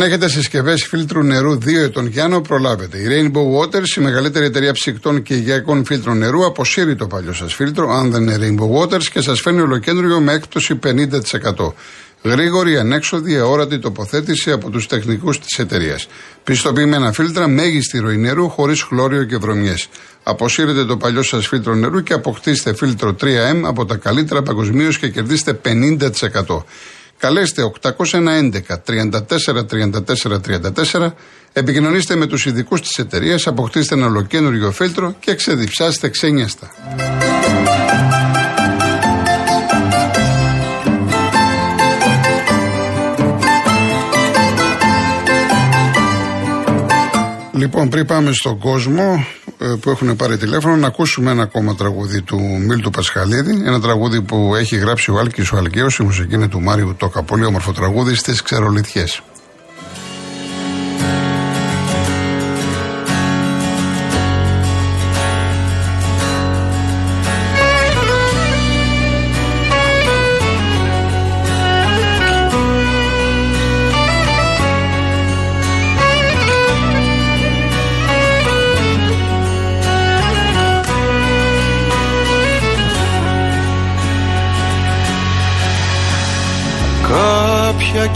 Αν έχετε συσκευές φίλτρου νερού 2 ετών και άνω, προλάβετε. Η Rainbow Waters, η μεγαλύτερη εταιρεία ψυκτών και υγειακών φίλτρων νερού, αποσύρει το παλιό σας φίλτρο, αν δεν είναι Rainbow Waters, και σας φέρνει ολοκέντριο με έκπτωση 50%. Γρήγορη, ανέξοδη, αόρατη τοποθέτηση από τους τεχνικούς της εταιρείας. Πιστοποιημένα φίλτρα, μέγιστη ροή νερού, χωρίς χλώριο και βρωμιές. Αποσύρετε το παλιό σας φίλτρο νερού και αποκτήστε φίλτρο 3M από τα καλύτερα παγκοσμίως και κερδίστε 50%. Καλέστε 811 34 34 34, επικοινωνήστε με τους ειδικούς της εταιρείας, αποκτήστε ένα ολοκένουργιο φίλτρο και ξεδιψάστε ξένιαστα. Λοιπόν, πριν πάμε στον κόσμο ε, που έχουν πάρει τηλέφωνο, να ακούσουμε ένα ακόμα τραγούδι του Μίλτου Πασχαλίδη. Ένα τραγούδι που έχει γράψει ο Άλκης ο Αλκαίος, η μουσική είναι του Μάριου Τόκα. Πολύ όμορφο τραγούδι στις ξερολιτιές.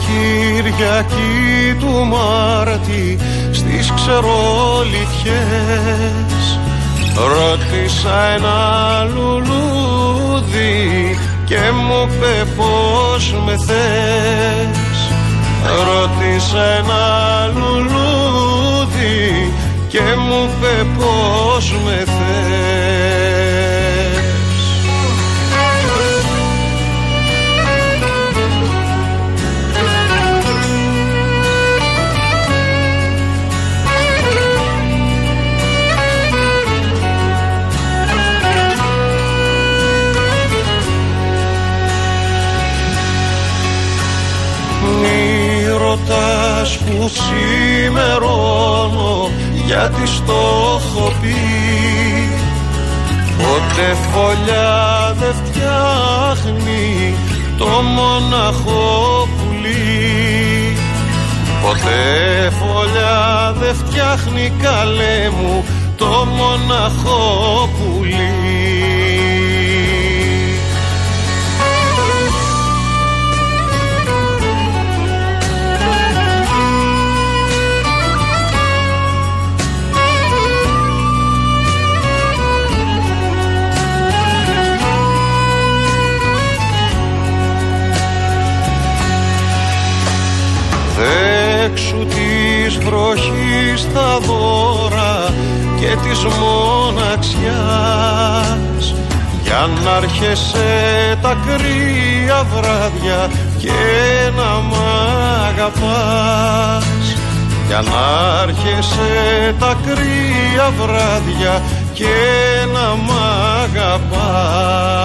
Κυριακή του Μάρτη στις ξερολιτιές Ρώτησα ένα λουλούδι και μου είπε πως με θες. Ρώτησα ένα λουλούδι και μου είπε πως με θες γιατί στο έχω πει. Ποτέ φωλιά δεν φτιάχνει το μοναχό πουλί. Ποτέ φωλιά δεν φτιάχνει καλέ μου το μοναχό πουλί και της μοναξιάς. Για να έρχεσαι τα κρύα βράδια και να μ' αγαπάς. Για να έρχεσαι τα κρύα βράδια και να μ' αγαπάς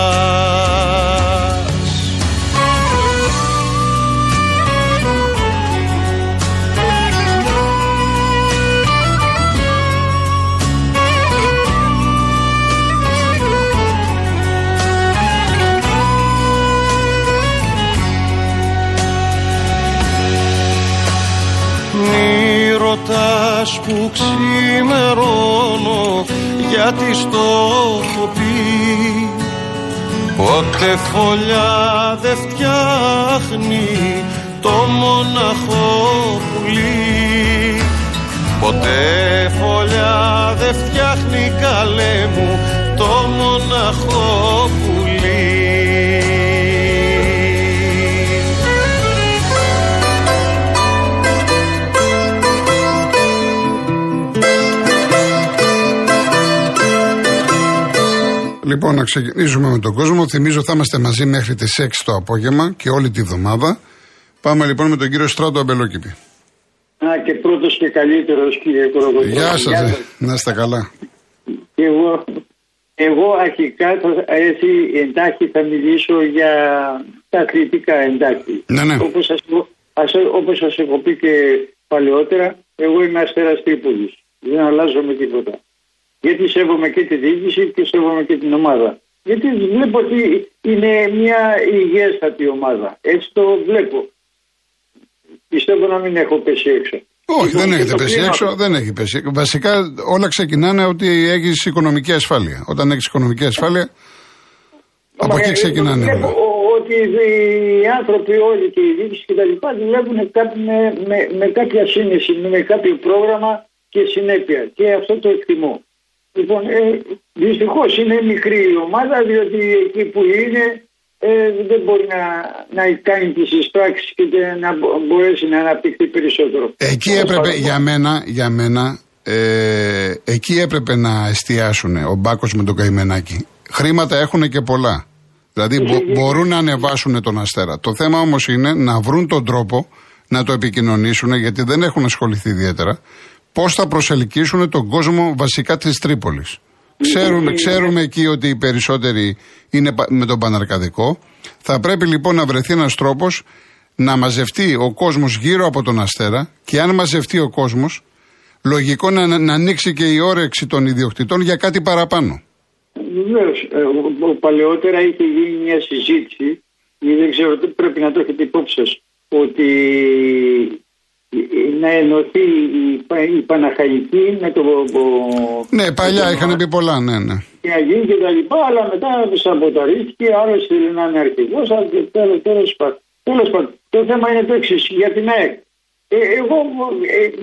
ρωτάς που ξημερώνω γιατί στο έχω πει Ποτέ φωλιά δεν φτιάχνει το μοναχό πουλί. Ποτέ φωλιά δεν φτιάχνει καλέ μου το μοναχό πουλί Λοιπόν, να ξεκινήσουμε με τον κόσμο. Θυμίζω θα είμαστε μαζί μέχρι τις 6 το απόγευμα και όλη τη βδομάδα. Πάμε λοιπόν με τον κύριο Στράτο Αμπελόκηπη. Α, και πρώτος και καλύτερος κύριε Κοροκοτρόνη. Γεια σας, να είστε καλά. Εγώ, εγώ αρχικά έτσι εντάχει θα μιλήσω για τα αθλητικά εντάχει. Ναι, ναι. Όπως σας, όπως σας έχω πει και παλαιότερα, εγώ είμαι αστέρας Τρίπολης. Δεν αλλάζω με τίποτα. Γιατί σέβομαι και τη διοίκηση και σέβομαι και την ομάδα. Γιατί βλέπω ότι είναι μια υγιέστατη ομάδα. Έτσι το βλέπω. πιστεύω να μην έχω πέσει έξω. Όχι, Λοιπόν, δεν και έχετε το πέσει κλίμα- έξω, δεν έχει πέσει. Βασικά όλα ξεκινάνε ότι έχεις οικονομική ασφάλεια. Όταν έχεις οικονομική ασφάλεια, από Μα, εκεί ε, ξεκινάνε βλέπω όλα. ο- Ότι οι άνθρωποι όλοι και οι διοίκηση και τα λοιπά δουλεύουν κάτι με, με, με κάποια σύνεση, με κάποιο πρόγραμμα και συνέπεια. Και αυτό το εκτιμώ. Λοιπόν, ε, δυστυχώς είναι μικρή η ομάδα διότι εκεί που είναι ε, δεν μπορεί να, να κάνει τις εισπράξεις και να μπο- μπορέσει να αναπτυχθεί περισσότερο. Εκεί Όπως έπρεπε, παραδείγμα- για μένα, για μένα ε, εκεί έπρεπε να εστιάσουν ο Μπάκος με τον Καημενάκη. Χρήματα έχουν και πολλά. Δηλαδή μπο- μπορούν να ανεβάσουν τον αστέρα. Το θέμα όμως είναι να βρουν τον τρόπο να το επικοινωνήσουν, γιατί δεν έχουν ασχοληθεί ιδιαίτερα, πώς θα προσελκύσουν τον κόσμο βασικά της Τρίπολης. Ξέρουμε, ξέρουμε εκεί ότι οι περισσότεροι είναι πα- με τον Παναρκαδικό. Θα πρέπει λοιπόν να βρεθεί ένας τρόπος να μαζευτεί ο κόσμος γύρω από τον Αστέρα και αν μαζευτεί ο κόσμος, λογικό να, να ανοίξει και η όρεξη των ιδιοκτητών για κάτι παραπάνω. Βεβαίως. Παλαιότερα είχε γίνει μια συζήτηση, ή δεν ξέρω, τι πρέπει να το έχετε υπόψη σας, ότι να ενωθεί η, Πα- η Παναχαϊκή με το. το- Ναι, παλιά το- είχαν πει πολλά, ναι, ναι. και να γίνει και τα λοιπά, αλλά μετά σαμποταρίστηκε, άλλος θέλει να είναι αρχηγός, αλλά και τέλο τέλος πάντων. Τέλος πάντων, το θέμα είναι το εξής για την ΑΕΚ. Ε, εγώ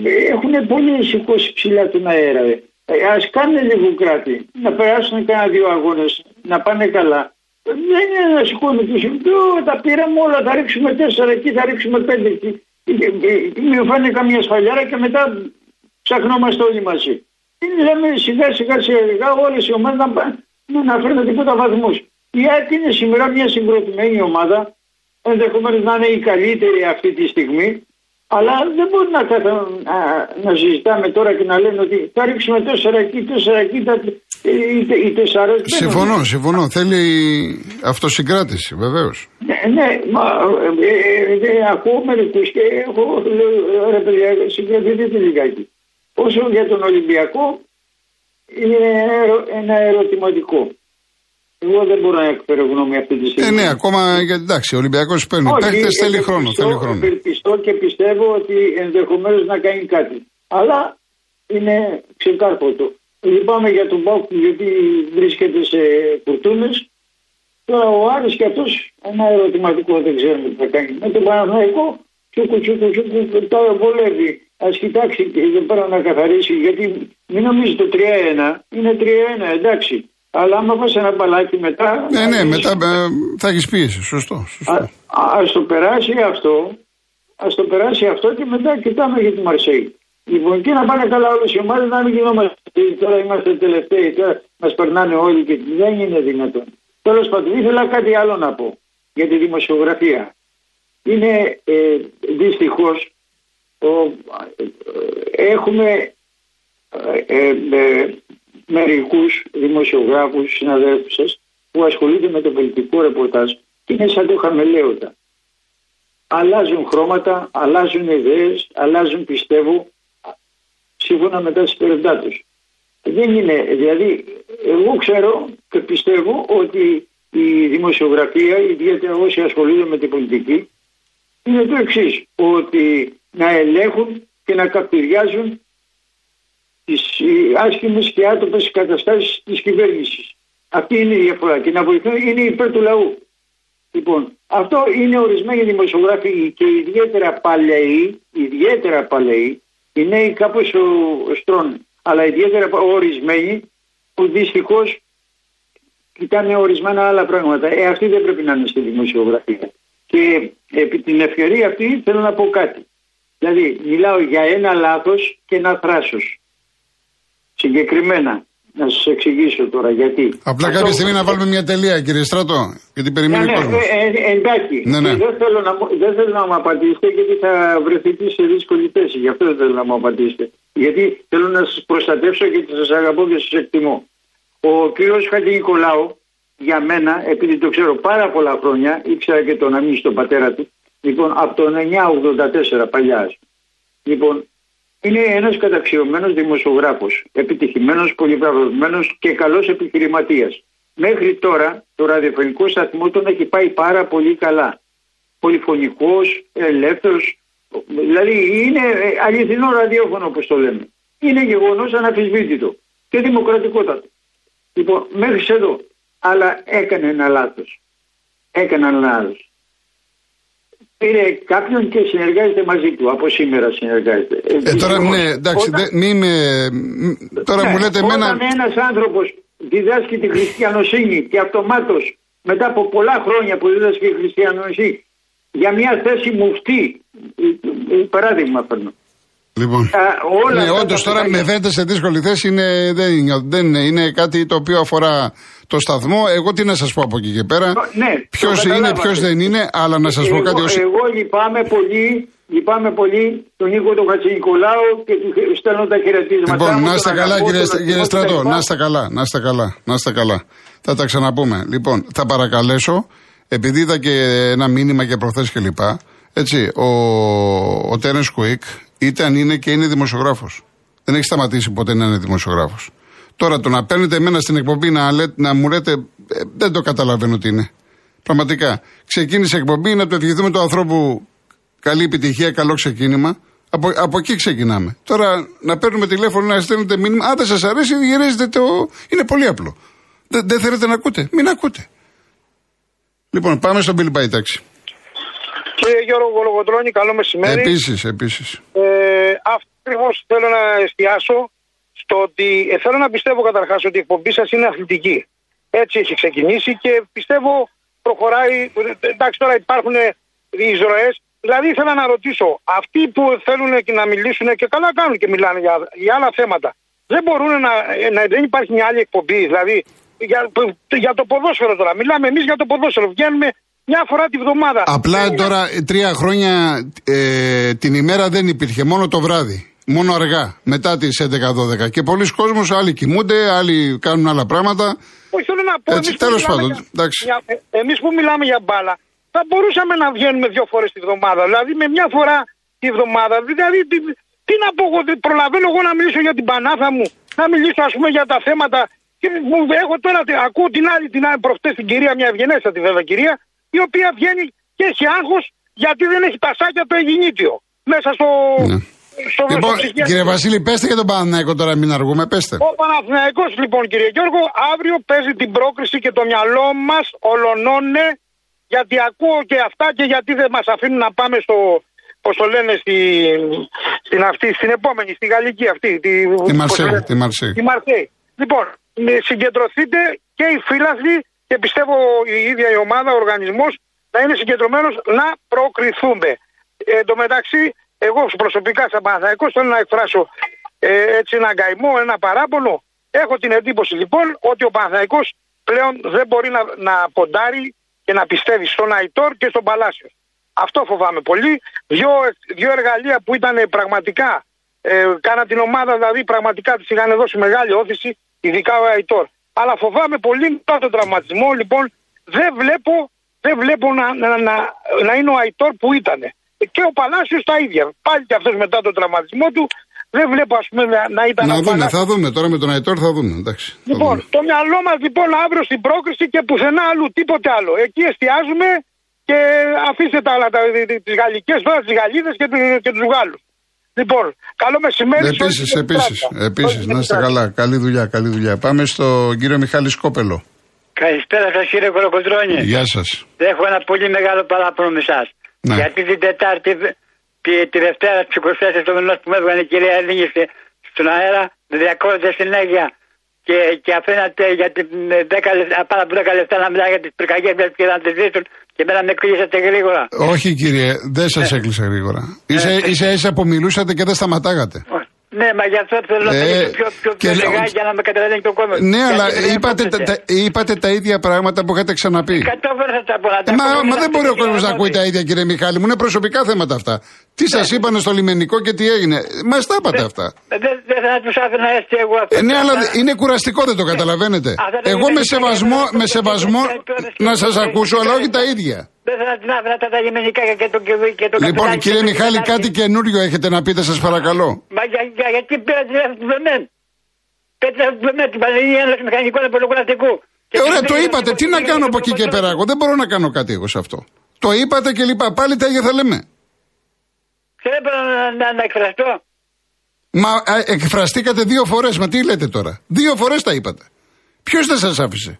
ε, ε, έχουν πολύ σηκώσει ψηλά τον αέρα. Ε. Ε, Α κάνουν λίγο κράτη, να περάσουν κανένα δύο αγώνες, να πάνε καλά. Ε, Δεν είναι να σηκώνουν του τα πήραμε όλα, θα ρίξουμε τέσσερα εκεί, θα ρίξουμε πέντε εκεί. Ε, ε, ε, Μην φάνε καμία σφαλιάρα και μετά ψαχνόμαστε όλοι μαζί. Είναι λέμε σιγά σιγά σιγά όλες οι ομάδες να, πα- να, να φέρουν τίποτα βαθμούς. Η ΑΕΚ είναι σήμερα μια συγκροτημένη ομάδα, ενδεχομένως να είναι η καλύτερη αυτή τη στιγμή, αλλά δεν μπορεί να, καθα... να, να συζητάμε τώρα και να λένε ότι θα ρίξουμε τέσσερα εκεί, τέσσερα εκεί, τα... οι, οι, οι τεσσάρες δεν Συμφωνώ, είναι. συμφωνώ. Θέλει αυτοσυγκράτηση, βεβαίως. Ναι, ναι, μα ε, ε, ε, ακούω μερικούς και έχω λέω, ρε παιδιά, συγκρατηθείτε λιγάκι. Όσο για τον Ολυμπιακό, είναι ερω- ένα ερωτηματικό. Εγώ δεν μπορώ να εκφέρω γνώμη αυτή τη Ε, στιγμή. ναι, ακόμα γιατί εντάξει, ο Ολυμπιακός παίρνει Όχι, παίχτες, θέλει ευελπιστώ- χρόνο. Θέλει χρόνο. Ευελπιστώ και πιστεύω ότι ενδεχομένως να κάνει κάτι. Αλλά είναι ξεκάρποτο. Λυπάμαι για τον Μπάουκ γιατί βρίσκεται σε κουρτούνες. Τώρα ο Άρης και αυτός ένα ερωτηματικό δεν ξέρουμε τι θα κάνει. Με τον Παναθηναϊκό τσούκου τσούκου τσούκου τα βολεύει. Α κοιτάξει και εδώ πέρα να καθαρίσει γιατί μην νομίζει το 3-1 είναι 3-1 εντάξει. Αλλά άμα πας ένα μπαλάκι μετά. Ναι, ναι, θα μετά δεις- ε, θα έχεις πίεση. Σωστό. σωστό. Α ας το περάσει αυτό, ας το περάσει αυτό και μετά κοιτάμε για τη Μαρσέη. Λοιπόν, και να πάνε καλά όλες οι ομάδες να μην γινόμαστε. Τώρα είμαστε τελευταίοι, τώρα μας περνάνε όλοι και δεν είναι δυνατόν. Τέλος πάντων, ήθελα κάτι άλλο να πω για τη δημοσιογραφία. Είναι ε, δυστυχώς έχουμε ε, ε, ε, μερικούς δημοσιογράφους, συναδέλφους σας, που ασχολούνται με το πολιτικό ρεπορτάζ και είναι σαν το χαμελέοντα. Αλλάζουν χρώματα, αλλάζουν ιδέες, αλλάζουν πιστεύω, σύμφωνα με τα συμπεριφέροντά τους. Δεν είναι, δηλαδή, εγώ ξέρω και πιστεύω ότι η δημοσιογραφία, ιδιαίτερα όσοι ασχολούνται με την πολιτική, είναι το εξής, ότι να ελέγχουν και να καπτηριάζουν τις άσχημες και άτομες καταστάσεις της κυβέρνησης. Αυτή είναι η διαφορά και να βοηθούν είναι υπέρ του λαού. Λοιπόν, αυτό είναι ορισμένοι δημοσιογράφοι και ιδιαίτερα παλαιοί, ιδιαίτερα παλαιοί, οι νέοι κάπως ο, στρών, αλλά ιδιαίτερα ορισμένοι που δυστυχώς κοιτάνε ορισμένα άλλα πράγματα. Ε, αυτοί δεν πρέπει να είναι στη δημοσιογραφία. Και επί την ευκαιρία αυτή θέλω να πω κάτι. Δηλαδή, μιλάω για ένα λάθος και ένα θράσος. Συγκεκριμένα. Να σας εξηγήσω τώρα γιατί. Απλά Αυτό- κάποια στιγμή να βάλουμε μια τελεία, κύριε Στράτο, γιατί ναι, περιμένει ναι, ο κόσμο. ε, ε, εντάξει. Ναι, ναι. Δεν, θέλω να, μου- δεν θέλω να μου απαντήσετε γιατί θα βρεθείτε σε δύσκολη θέση. Γι' αυτό δεν θέλω να μου απαντήσετε. Γιατί θέλω να σας προστατεύσω και σας αγαπώ και σας εκτιμώ. Ο κύριος Χατζη Νικολάου, για μένα, επειδή το ξέρω πάρα πολλά χρόνια, ήξερα και τον αμήν στον πατέρα του, λοιπόν, από το 984 παλιάς. Λοιπόν, είναι ένας καταξιωμένος δημοσιογράφος, επιτυχημένος, πολυβραβευμένος και καλός επιχειρηματίας. Μέχρι τώρα το ραδιοφωνικό σταθμό τον έχει πάει πάρα πολύ καλά. Πολυφωνικός, ελεύθερος, Δηλαδή είναι ε, αληθινό ραδιόφωνο όπως το λέμε. Είναι γεγονός αναφυσβήτητο και δημοκρατικότατο. Λοιπόν, μέχρι εδώ. Αλλά έκανε ένα λάθος. Έκανε ένα λάθος. Πήρε κάποιον και συνεργάζεται μαζί του. Από σήμερα συνεργάζεται. Ε, τώρα ναι, εντάξει, όταν, δε, μη με, τώρα ναι, μου λέτε όταν εμένα... ένας άνθρωπος διδάσκει τη χριστιανοσύνη και αυτομάτως μετά από πολλά χρόνια που δίδασκε η χριστιανοσύνη για μια θέση μουφτή, παράδειγμα παίρνω. Λοιπόν, Α, όλα ναι, όντως τώρα με δέντε σε δύσκολη θέση είναι, δεν, δεν είναι, είναι κάτι το οποίο αφορά το σταθμό. Εγώ τι να σας πω από εκεί και πέρα. Ναι, ποιος είναι, ποιος δεν είναι, αλλά να σας πω κάτι ως... Εγώ λυπάμαι πολύ, λυπάμαι πολύ τον Νίκο τον Χατζηνικολάου και του στέλνω τα χαιρετίσματα. Λοιπόν, να είστε καλά κύριε, κύριε Στρατό, να είστε καλά, να είστε καλά, να είστε καλά. Θα τα ξαναπούμε. Λοιπόν, θα παρακαλέσω, επειδή είδα και ένα μήνυμα και προχθές κλπ. Έτσι, ο, ο Τέρεν Κουίκ ήταν, είναι και είναι δημοσιογράφος. Δεν έχει σταματήσει ποτέ να είναι δημοσιογράφος. Τώρα το να παίρνετε εμένα στην εκπομπή να, να μου λέτε, ε, δεν το καταλαβαίνω τι είναι. Πραγματικά. Ξεκίνησε η εκπομπή να το ευχηθούμε του ανθρώπου καλή επιτυχία, καλό ξεκίνημα. Από, από εκεί ξεκινάμε. Τώρα να παίρνουμε τηλέφωνο να στέλνετε μήνυμα. Αν δεν σας αρέσει, γυρίζετε το. Είναι πολύ απλό. Δεν, δεν θέλετε να ακούτε; Μην ακούτε. Λοιπόν, πάμε στον Bill τάξη. Κύριε Γιώργο Γολογοντρώνη, καλό μεσημέρι. Επίσης, επίσης. Ε, αυτό ακριβώς θέλω να εστιάσω στο ότι ε, θέλω να πιστεύω καταρχάς ότι η εκπομπή σας είναι αθλητική. Έτσι έχει ξεκινήσει και πιστεύω προχωράει. Εντάξει, τώρα υπάρχουν οι εισρωέ. Δηλαδή ήθελα να ρωτήσω, αυτοί που θέλουν και να μιλήσουν και καλά κάνουν και μιλάνε για, για άλλα θέματα, δεν μπορούν να, να. Δεν υπάρχει μια άλλη εκπομπή. Δηλαδή για, για το ποδόσφαιρο τώρα. Μιλάμε εμείς για το ποδόσφαιρο. Βγαίνουμε μια φορά τη βδομάδα. Απλά ε, τώρα τρία χρόνια ε, την ημέρα δεν υπήρχε, μόνο το βράδυ. Μόνο αργά, μετά τις 11-12. Και πολλοί κόσμοι, άλλοι κοιμούνται, άλλοι κάνουν άλλα πράγματα. Όχι, θέλω να πω. Έτσι, τέλος πάντων. Ε, Εμείς που μιλάμε για μπάλα, θα μπορούσαμε να βγαίνουμε δύο φορές τη βδομάδα. Δηλαδή με μια φορά τη βδομάδα. Δηλαδή, τι, τι να πω εγώ, προλαβαίνω εγώ να μιλήσω για την πανάθα μου, να μιλήσω ας πούμε για τα θέματα. Και μου έχω τώρα, ακούω την άλλη, την άλλη προχτές την κυρία, μια ευγενέστατη βέβαια κυρία, η οποία βγαίνει και έχει άγχος γιατί δεν έχει πασάκια το εγγυνήτιο μέσα στο. Ναι. Στο λοιπόν, κύριε Βασίλη, πέστε για τον Παναθηναϊκό τώρα, μην αργούμε, πέστε. Ο Παναθηναϊκός λοιπόν, κύριε Γιώργο, αύριο παίζει την πρόκριση και το μυαλό μας ολονώνε γιατί ακούω και αυτά και γιατί δεν μας αφήνουν να πάμε στο. Πώς το λένε, στη, στην, αυτή, στην επόμενη, στη Γαλλική αυτή. Τη, τη Μαρσέη. Τη Μαρσέη. Λοιπόν, συγκεντρωθείτε και οι φίλαθλοι και πιστεύω η ίδια η ομάδα, ο οργανισμός να είναι συγκεντρωμένος να προκριθούμε. Ε, εν τω μεταξύ, εγώ προσωπικά σαν Παναθαϊκό θέλω να εκφράσω ε, έτσι ένα γκαημό, ένα παράπονο. Έχω την εντύπωση λοιπόν ότι ο Παναθαϊκό πλέον δεν μπορεί να, να ποντάρει και να πιστεύει στον Αϊτόρ και στον Παλάσιος. Αυτό φοβάμαι πολύ. Δύο, δύο εργαλεία που ήταν πραγματικά, ε, κάνα την ομάδα δηλαδή πραγματικά τη είχαν δώσει μεγάλη όθηση, ειδικά ο Αϊτόρ. Αλλά φοβάμαι πολύ μετά τον τραυματισμό, λοιπόν, δεν βλέπω, δεν βλέπω να, να, να, να είναι ο Αϊτόρ που ήταν. Και ο Παλάσιος τα ίδια. Πάλι και αυτός μετά τον τραυματισμό του, δεν βλέπω ας πούμε να, να ήταν. Να δούμε, θα δούμε. Τώρα με τον Αϊτόρ θα δούμε. Εντάξει, λοιπόν, δούμε. το μυαλό μας λοιπόν αύριο στην πρόκριση και πουθενά αλλού, τίποτε άλλο. Εκεί εστιάζουμε και αφήστε τα άλλα, τις γαλλικές τώρα, τις Γαλλίδες και, και τους Γάλλους. Λοιπόν, καλό μεσημέρι. Επίσης, επίσης, επίσης, να είστε καλά. Καλή δουλειά, καλή δουλειά. Πάμε στον κύριο Μιχάλη Σκόπελο. Καλησπέρα σας κύριε Κοροκοντρόνη. Γεια σας. Έχω ένα πολύ μεγάλο παράπονο με εσάς. Ναι. Γιατί την Τετάρτη, τη, τη Δευτέρα της 24 του μηνός που με έβγαλε η κυρία Ελλήνη στον αέρα, διακόπτεται συνέχεια και, και αφήνατε για την 10, πάρα από 10 λεπτά να μιλάει για τις πυρκαγιές που να τις ζήσουν και εμένα με κλείσατε γρήγορα. Όχι κύριε, δεν σας ε. έκλεισα γρήγορα. Ίσα, ε. ίσα ίσα που μιλούσατε και δεν σταματάγατε. Ναι, μα γι' αυτό θέλω να ε, πιο, πιο, πιο λιγάκι για να με καταλαβαίνει το κόμμα. Ναι, αλλά είπατε τα, τα, είπατε τα ίδια πράγματα που είχατε ξαναπεί. Κατόφερα τα πολλά. Ε, μα, μα δεν μπορεί ο κόσμος να ακούει τα ίδια, κύριε Μιχάλη μου. Είναι προσωπικά θέματα αυτά. Τι σας ναι. είπανε στο λιμενικό και τι έγινε; Μας τα είπατε αυτά. Δεν θα τους άφηνα έτσι εγώ αυτό. Ε, ναι, αλλά είναι κουραστικό, δεν το ναι. καταλαβαίνετε. Εγώ με σεβασμό, με σεβασμό να σας ακούσω, αλλά όχι τα ίδια. Δεν θα την άφηνα τα γεμενικά και το και το Λοιπόν, κύριε Μιχάλη, κάτι καινούριο έχετε να πείτε, σας παρακαλώ. Μα για, για, γιατί πήρα τη δεύτερη του ΒΕΜΕΝ. Πέτρα του ΒΕΜΕΝ, την Πανελλήνια Ένωση Μηχανικών Επιλογραφικού. Ε, ωραία, το είπατε. Τι να κάνω από εκεί και πέρα. Εγώ; Δεν μπορώ να κάνω κάτι εγώ σε αυτό. Το είπατε και λοιπά. Πάλι τα ίδια θα λέμε. Και δεν μπορώ να, να, να εκφραστώ. Μα α, εκφραστήκατε δύο φορές. Μα τι λέτε τώρα; Δύο φορές τα είπατε. Ποιος δεν σας άφησε;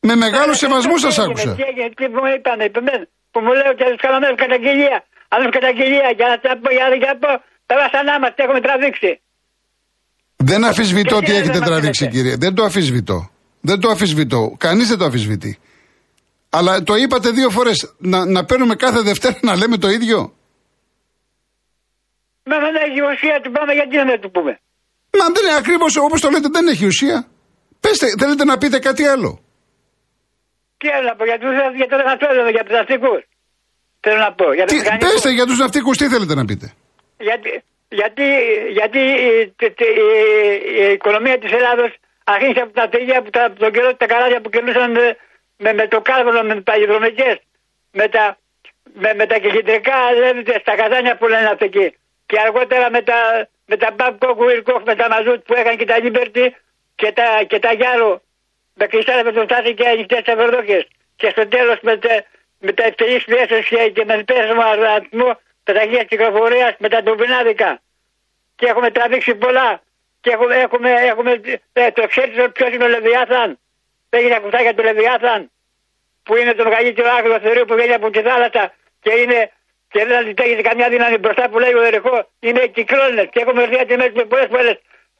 Με μεγάλο σεβασμό σας άκουσα. Τι έγινε, τι μου είπαν, που μου λέω ότι θα κάναμε καταγγελία. Αν καταγγελία για να τα πω, για να πω, τα βασανά μα, τι έχουμε τραβήξει. Δεν αφισβητώ τι τι δεν έχετε μας τραβήξει, λέτε. κύριε. Δεν το αφισβητώ. Δεν το αφισβητώ. Κανείς δεν το αφισβητεί. Αλλά το είπατε δύο φορές. Να, να παίρνουμε κάθε Δευτέρα να λέμε το ίδιο; Μα δεν έχει ουσία του πάμε γιατί να μην του πούμε; Μα δεν είναι ακριβώς όπως το λέτε, δεν έχει ουσία. Πέστε, θέλετε να πείτε κάτι άλλο; Τι άλλο να πω για, τους, για το αυτό εδώ, για τους ναυτικούς. Θέλω να πω. Για τους Τι, μηχανικούς. πέστε για τους ναυτικούς, τι θέλετε να πείτε; Γιατί, γιατί, γιατί η, τε- τε- η- η οικονομία της Ελλάδος αρχίζει από τα τρίγια, από, τα, από τον καιρό τα καράβια που κερνούσαν με, με, με το κάρβονο, με τις παλιδρομικές, με τα, με, με τα κεντρικά λέβητε στα καζάνια που λένε αυτοί εκεί. Και αργότερα με τα, με τα Babcock, Wilcox, με τα Μαζούτ που έκανε και τα Liberty και τα, και τα Γιάρο με κρυστάλλα με τον Στάθη και ανοιχτές ταβερδόκες. Και στο τέλος με, τα, με τα ευτελείς πιέσεις και, και με πέσμα αριθμό τα ταχεία κυκλοφορίας με τα ντομπινάδικα. Και έχουμε τραβήξει πολλά. Και έχουμε, έχουμε, έχουμε ε, το ξέρετε ποιος είναι ο Λεβιάθαν; Έγινε κουτάκια του Λεβιάθαν; Που είναι το μεγαλύτερο άγριο θερίο που βγαίνει από τη θάλασσα. Και είναι και δεν αντιτέχει καμιά δύναμη μπροστά που λέει ο Ερικό. Είναι κυκλώνες. Και έχουμε έρθει αντιμέτωποι πολλές φορές.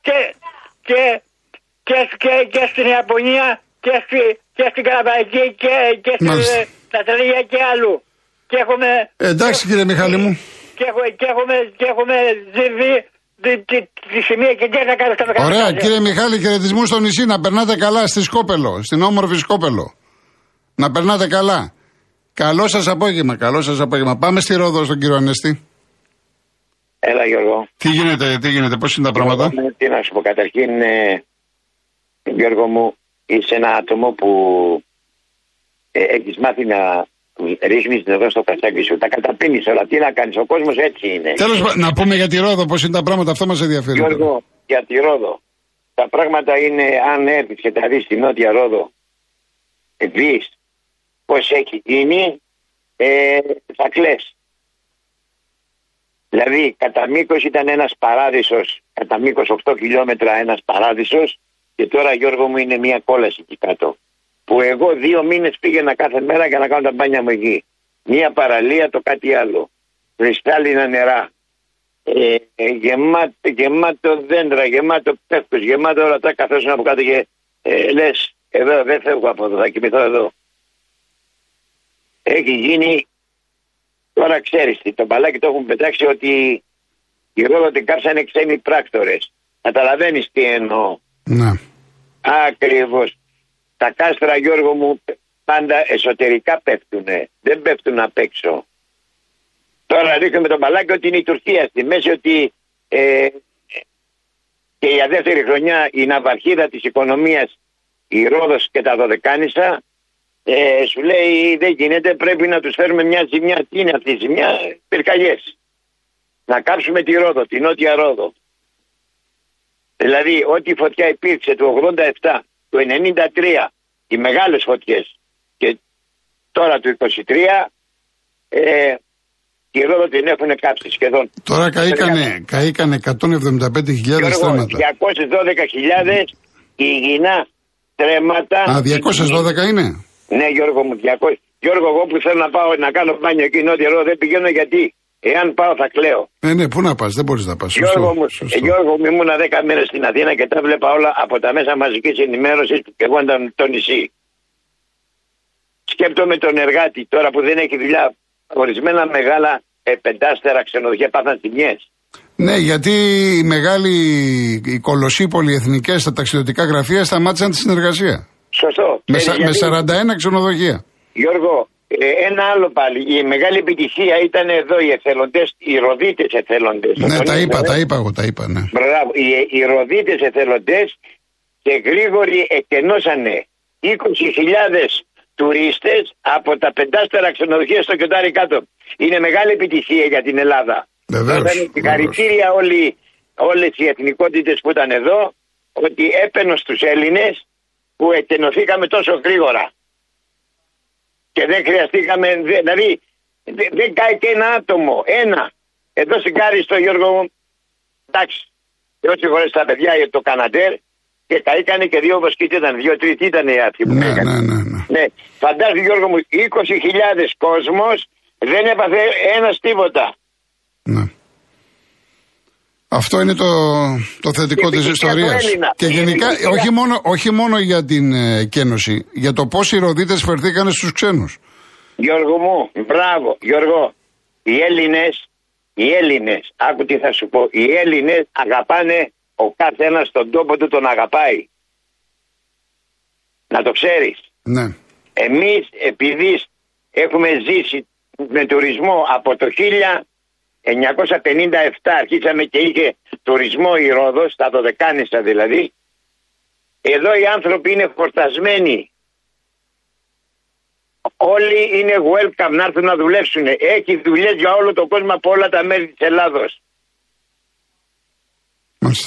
Και, και, και, και, και στην Ιαπωνία και, στη, και στην Καραβαϊκή και, και στην Μάλιστα. ε, Ναταλία και αλλού. Και έχουμε, Ε, εντάξει κύριε Μιχάλη μου. και, έχουμε, και έχουμε, και έχουμε ζητεί τη, τη, τη σημεία και τι θα κάνω στα Ωραία μεγαλύτερα. κύριε Μιχάλη, χαιρετισμού στο νησί. Να περνάτε καλά στη Σκόπελο, στην όμορφη Σκόπελο. Να περνάτε καλά. Καλό σας απόγευμα, καλό σας απόγευμα. Πάμε στη Ρόδο στον κύριο Ανέστη. Έλα Γιώργο. Τι γίνεται, τι γίνεται, πώς είναι τα πράγματα; Γιώργο, Τι να σου πω, καταρχήν, ε, Γιώργο μου, είσαι ένα άτομο που ε, έχεις μάθει να ρίχνει εδώ στο κασάκι σου. Τα καταπίνεις όλα. Τι να κάνεις, ο κόσμος έτσι είναι. Τέλος να πούμε για τη Ρόδο πώς είναι τα πράγματα, αυτό μας ενδιαφέρει. τώρα. Γιώργο, για τη Ρόδο. Τα πράγματα είναι, αν έρθεις και τα δεις στη Νότια Ρόδο, δεις πώς έχει γίνει, ε, θα κλαις. Δηλαδή, κατά μήκος ήταν ένας παράδεισος, κατά μήκος 8 χιλιόμετρα ένας παράδεισος, και τώρα Γιώργο μου είναι μια κόλαση εκεί κάτω. Που εγώ δύο μήνες πήγαινα κάθε μέρα για να κάνω τα μπάνια μου εκεί. Μια παραλία, το κάτι άλλο. Κρυστάλλινα νερά. Ε, ε, γεμάτο, γεμάτο δέντρα, γεμάτο πέφτος, γεμάτο όλα τα καθώς από κάτω και ε, λες εδώ δεν φεύγω από εδώ, θα κοιμηθώ εδώ. Έχει γίνει, τώρα ξέρεις τι, το μπαλάκι το έχουν πετάξει ότι οι ρόλο την κάψανε ξένοι πράκτορες. Καταλαβαίνεις τι εννοώ. Ναι. Ακριβώς. Τα κάστρα Γιώργο μου πάντα εσωτερικά πέφτουνε. Δεν πέφτουν απ' έξω. Τώρα ρίχνουμε το μπαλάκι ότι είναι η Τουρκία στη μέση ότι ε, και για δεύτερη χρονιά η ναυαρχίδα της οικονομίας η Ρόδος και τα Δωδεκάνησα ε, σου λέει δεν γίνεται πρέπει να τους φέρουμε μια ζημιά. Τι είναι αυτή η ζημιά, πυρκαγιές. Να κάψουμε τη Ρόδο, τη Νότια Ρόδο. Δηλαδή ό,τι φωτιά υπήρξε το 87, το 93, οι μεγάλες φωτιές και τώρα το 23 ε, τη Ρόδο την έχουν κάψει σχεδόν. Τώρα καήκανε, καήκανε 175.000 Γιώργο, στρέμματα. 212.000 υγιεινά στρέμματα. Α, 212 είναι; Ναι, Γιώργο μου, 200. Γιώργο, εγώ που θέλω να πάω να κάνω μπάνιο εκεί νότια εδώ δεν πηγαίνω γιατί. Εάν πάω θα κλαίω. Ε, ναι, πού να πας, δεν μπορείς να πας. Γιώργο μου, ε, Γιώργο μου, ήμουνα 10 μέρες στην Αθήνα και τα βλέπα όλα από τα μέσα μαζικής ενημέρωσης που και εγώ ήταν το νησί. Σκέπτομαι τον εργάτη τώρα που δεν έχει δουλειά. Ορισμένα μεγάλα ε, πεντάστερα ξενοδοχεία πάθαν ζημιέ. Ναι, γιατί οι μεγάλοι, οι κολοσσοί πολυεθνικές στα ταξιδιωτικά γραφεία σταμάτησαν τη συνεργασία. Σωστό. Με, Ε, σα- γιατί- με 41 ξενοδοχεία. Γιώργο, ε, ένα άλλο πάλι. Η μεγάλη επιτυχία ήταν εδώ οι εθελοντές, οι ροδίτες εθελοντές. Ναι, τα είπα, τα είπα εγώ, τα είπα, ναι. Μπράβο. Οι, οι ροδίτες εθελοντές και γρήγοροι εκενώσανε 20.000 τουρίστες από τα πεντάστερα ξενοδοχεία στο Κιωτάρι κάτω. Είναι μεγάλη επιτυχία για την Ελλάδα. Βεβαίως, Ήταν βεβαίως. συγχαρητήρια όλοι, όλες οι εθνικότητες που ήταν εδώ ότι έπαινε στους Έλληνες που εκενωθήκαμε τόσο γρήγορα. Και δεν χρειαστήκαμε, δε- δηλαδή Δεν, δεν κάει και ένα άτομο. Ένα. Εδώ στην στο Γιώργο μου. Εντάξει. Δεν συγχωρέσει τα παιδιά για το Καναντέρ και καήκανε και δύο βοσκίτες ήταν. Δύο-τρει ήταν οι άτομοι που ναι, ναι, ναι, ναι, ναι. ναι. Φαντάζομαι Γιώργο μου 20.000 κόσμος δεν έπαθε ένας τίποτα. Ναι. Αυτό είναι το, το θετικό της ιστορίας. Και γενικά, όχι μόνο, όχι μόνο για την ε, κένωση, για το πώς οι Ροδίτες φερθήκαν στους ξένους. Γιώργο μου, μπράβο, Γιώργο. Οι Έλληνες, οι Έλληνες, άκου τι θα σου πω. Οι Έλληνες αγαπάνε ο καθένα τον τόπο του τον αγαπάει. Να το ξέρεις. Ναι. Εμείς, επειδή έχουμε ζήσει με τουρισμό από το 1957 αρχίσαμε και είχε τουρισμό η Ρόδος, τα Δωδεκάνησα δηλαδή. Εδώ οι άνθρωποι είναι χορτασμένοι. Όλοι είναι welcome να έρθουν να δουλέψουν. Έχει δουλειές για όλο τον κόσμο από όλα τα μέρη της Ελλάδος.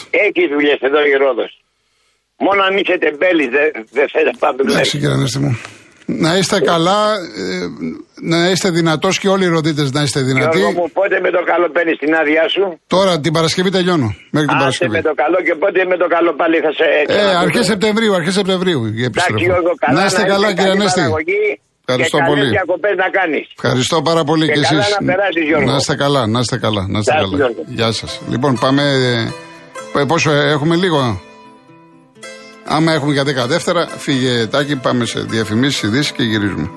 Έχει δουλειές εδώ η Ρόδος. Μόνο αν είσαι τεμπέλης δεν δε θέλει να πάμε μου. Να είστε καλά, ε, να είστε δυνατός και όλοι οι ροδίτες να είστε δυνατοί. Γιώργο μου, πότε με το καλό παίρνεις την άδειά σου; Τώρα την Παρασκευή τελειώνω. Μέχρι την Παρασκευή. με το καλό και πότε με το καλό πάλι θα σε. Ε, αρχές Σεπτεμβρίου, αρχές Σεπτεμβρίου η επιστροφή. Γιώργο, καλά, να είστε να καλά, κύριε Ανέστη. Ευχαριστώ πολύ. να κάνεις. Ευχαριστώ πάρα πολύ και, και εσείς. Να, είστε καλά, να είστε καλά. Να είστε καλά. Γεια σας. Λοιπόν, πάμε. Ε, πόσο έχουμε λίγο; Άμα έχουμε για 10 δεύτερα, φύγε τάκι, πάμε σε διαφημίσεις, ειδήσεις και γυρίζουμε.